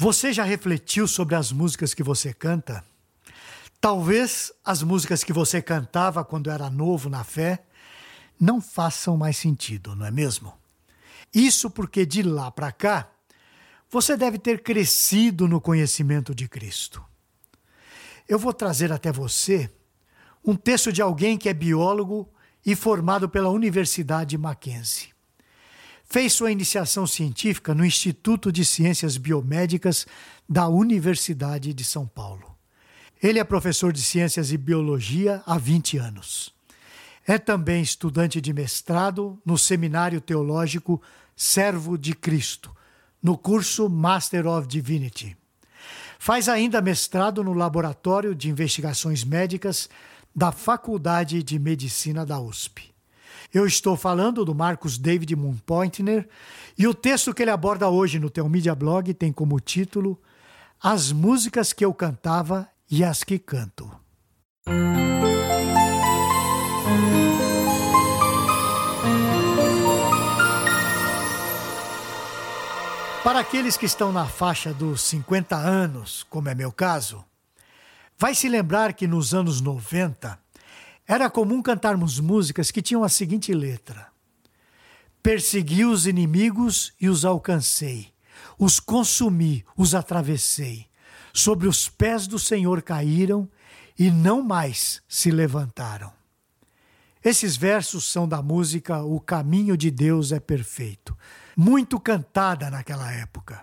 Você já refletiu sobre as músicas que você canta? Talvez as músicas que você cantava quando era novo na fé não façam mais sentido, não é mesmo? Isso porque de lá para cá você deve ter crescido no conhecimento de Cristo. Eu vou trazer até você um texto de alguém que é biólogo e formado pela Universidade Mackenzie fez sua iniciação científica no Instituto de Ciências Biomédicas da Universidade de São Paulo. Ele é professor de Ciências e Biologia há 20 anos. É também estudante de mestrado no Seminário Teológico Servo de Cristo, no curso Master of Divinity. Faz ainda mestrado no Laboratório de Investigações Médicas da Faculdade de Medicina da USP. Eu estou falando do Marcos David Moonpointner e o texto que ele aborda hoje no Media Blog tem como título As músicas que eu cantava e as que canto. Para aqueles que estão na faixa dos 50 anos, como é meu caso, vai se lembrar que nos anos 90 era comum cantarmos músicas que tinham a seguinte letra: Persegui os inimigos e os alcancei, os consumi, os atravessei. Sobre os pés do Senhor caíram e não mais se levantaram. Esses versos são da música O Caminho de Deus é Perfeito, muito cantada naquela época.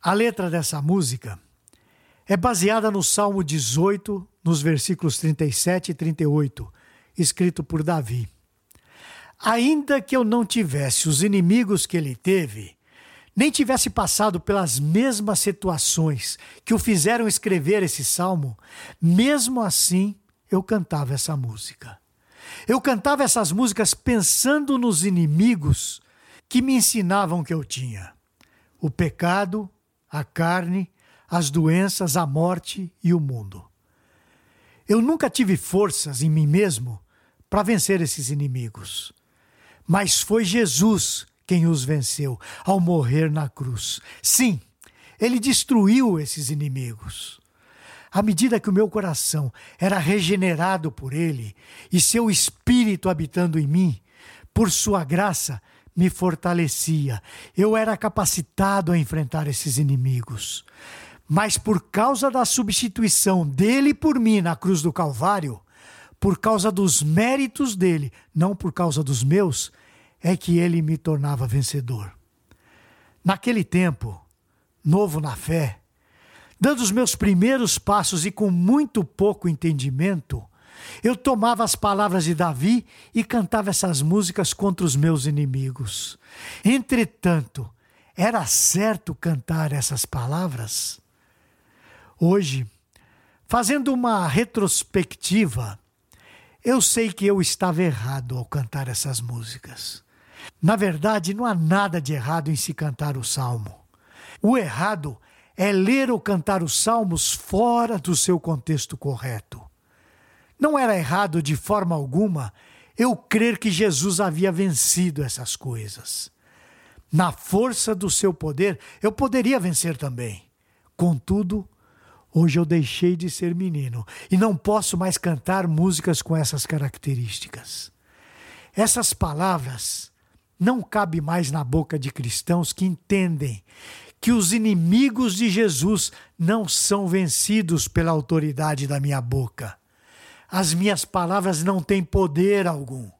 A letra dessa música é baseada no Salmo 18, nos versículos 37 e 38, escrito por Davi. Ainda que eu não tivesse os inimigos que ele teve, nem tivesse passado pelas mesmas situações que o fizeram escrever esse salmo, mesmo assim eu cantava essa música. Eu cantava essas músicas pensando nos inimigos que me ensinavam que eu tinha: o pecado, a carne, as doenças, a morte e o mundo. Eu nunca tive forças em mim mesmo para vencer esses inimigos, mas foi Jesus quem os venceu ao morrer na cruz. Sim, ele destruiu esses inimigos. À medida que o meu coração era regenerado por ele e seu espírito habitando em mim, por sua graça, me fortalecia. Eu era capacitado a enfrentar esses inimigos. Mas por causa da substituição dele por mim na cruz do Calvário, por causa dos méritos dele, não por causa dos meus, é que ele me tornava vencedor. Naquele tempo, novo na fé, dando os meus primeiros passos e com muito pouco entendimento, eu tomava as palavras de Davi e cantava essas músicas contra os meus inimigos. Entretanto, era certo cantar essas palavras? Hoje, fazendo uma retrospectiva, eu sei que eu estava errado ao cantar essas músicas. Na verdade, não há nada de errado em se cantar o salmo. O errado é ler ou cantar os salmos fora do seu contexto correto. Não era errado de forma alguma eu crer que Jesus havia vencido essas coisas. Na força do seu poder, eu poderia vencer também. Contudo, Hoje eu deixei de ser menino e não posso mais cantar músicas com essas características. Essas palavras não cabem mais na boca de cristãos que entendem que os inimigos de Jesus não são vencidos pela autoridade da minha boca. As minhas palavras não têm poder algum.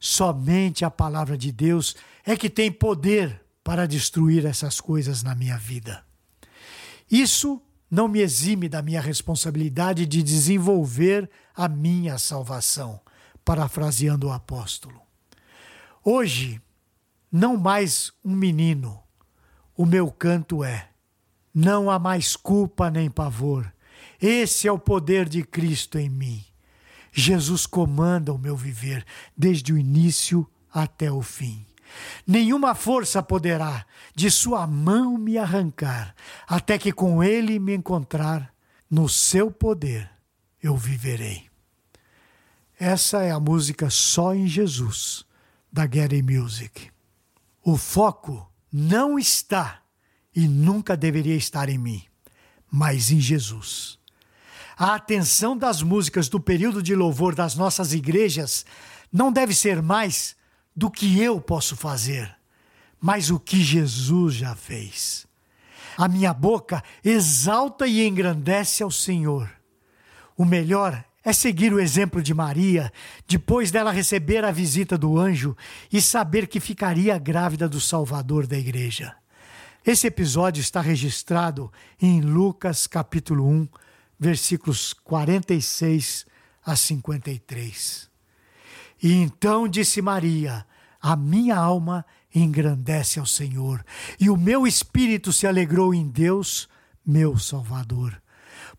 Somente a palavra de Deus é que tem poder para destruir essas coisas na minha vida. Isso não me exime da minha responsabilidade de desenvolver a minha salvação, parafraseando o apóstolo. Hoje, não mais um menino, o meu canto é: não há mais culpa nem pavor. Esse é o poder de Cristo em mim. Jesus comanda o meu viver desde o início até o fim. Nenhuma força poderá de sua mão me arrancar, até que com ele me encontrar, no seu poder eu viverei. Essa é a música Só em Jesus, da Getty Music. O foco não está e nunca deveria estar em mim, mas em Jesus. A atenção das músicas do período de louvor das nossas igrejas não deve ser mais do que eu posso fazer, mas o que Jesus já fez. A minha boca exalta e engrandece ao Senhor. O melhor é seguir o exemplo de Maria, depois dela receber a visita do anjo e saber que ficaria grávida do Salvador da igreja. Esse episódio está registrado em Lucas capítulo 1, versículos 46 a 53. E então disse Maria: A minha alma engrandece ao Senhor, e o meu espírito se alegrou em Deus, meu Salvador,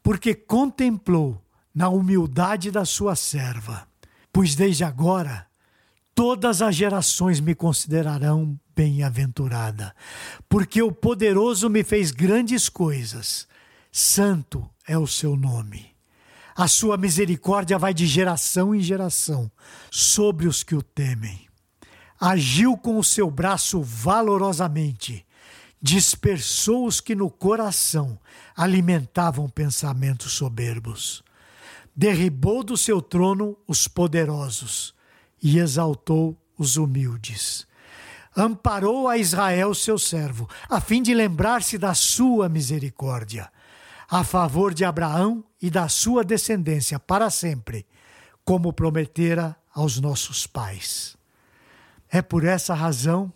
porque contemplou na humildade da sua serva. Pois desde agora todas as gerações me considerarão bem-aventurada, porque o poderoso me fez grandes coisas. Santo é o seu nome. A sua misericórdia vai de geração em geração sobre os que o temem. Agiu com o seu braço valorosamente, dispersou os que no coração alimentavam pensamentos soberbos derribou do seu trono os poderosos e exaltou os humildes. Amparou a Israel, seu servo, a fim de lembrar-se da sua misericórdia, a favor de Abraão e da sua descendência para sempre, como prometera aos nossos pais. É por essa razão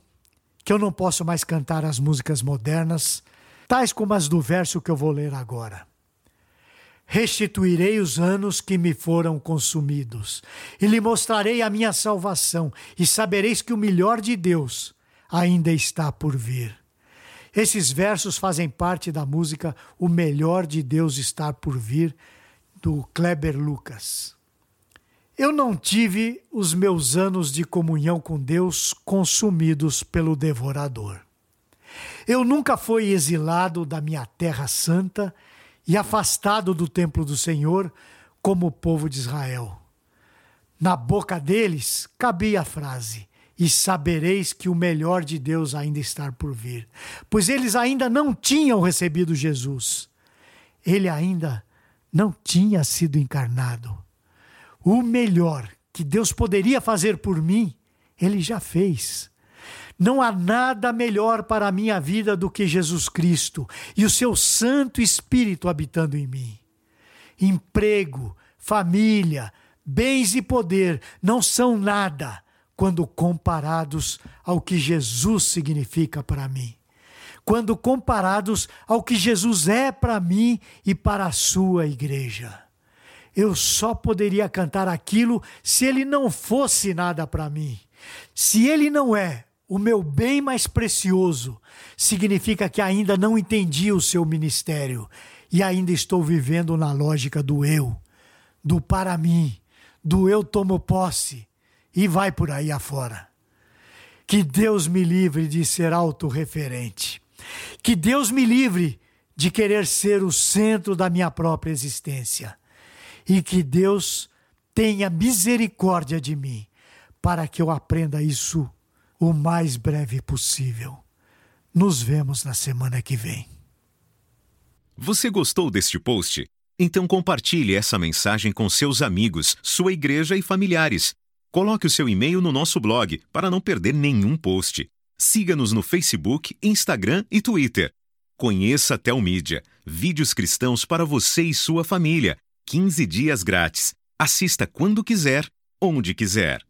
que eu não posso mais cantar as músicas modernas, tais como as do verso que eu vou ler agora restituirei os anos que me foram consumidos, e lhe mostrarei a minha salvação, e sabereis que o melhor de Deus ainda está por vir. Esses versos fazem parte da música O Melhor de Deus Está por Vir, do Kleber Lucas. Eu não tive os meus anos de comunhão com Deus consumidos pelo devorador. Eu nunca fui exilado da minha terra santa e afastado do templo do Senhor, como o povo de Israel. Na boca deles cabia a frase: E sabereis que o melhor de Deus ainda está por vir. Pois eles ainda não tinham recebido Jesus. Ele ainda não tinha sido encarnado. O melhor que Deus poderia fazer por mim, ele já fez. Não há nada melhor para a minha vida do que Jesus Cristo e o seu Santo Espírito habitando em mim. Emprego, família, bens e poder não são nada quando comparados ao que Jesus significa para mim. Quando comparados ao que Jesus é para mim e para a sua igreja. Eu só poderia cantar aquilo se ele não fosse nada para mim. Se ele não é o meu bem mais precioso, significa que ainda não entendi o seu ministério e ainda estou vivendo na lógica do eu, do para mim, do eu tomo posse e vai por aí afora. Que Deus me livre de ser autorreferente. Que Deus me livre de querer ser o centro da minha própria existência. E que Deus tenha misericórdia de mim para que eu aprenda isso o mais breve possível. Nos vemos na semana que vem. Você gostou deste post? Então compartilhe essa mensagem com seus amigos, sua igreja e familiares. Coloque o seu e-mail no nosso blog para não perder nenhum post. Siga-nos no Facebook, Instagram e Twitter. Conheça a Telmídia, vídeos cristãos para você e sua família. 15 dias grátis. Assista quando quiser, onde quiser.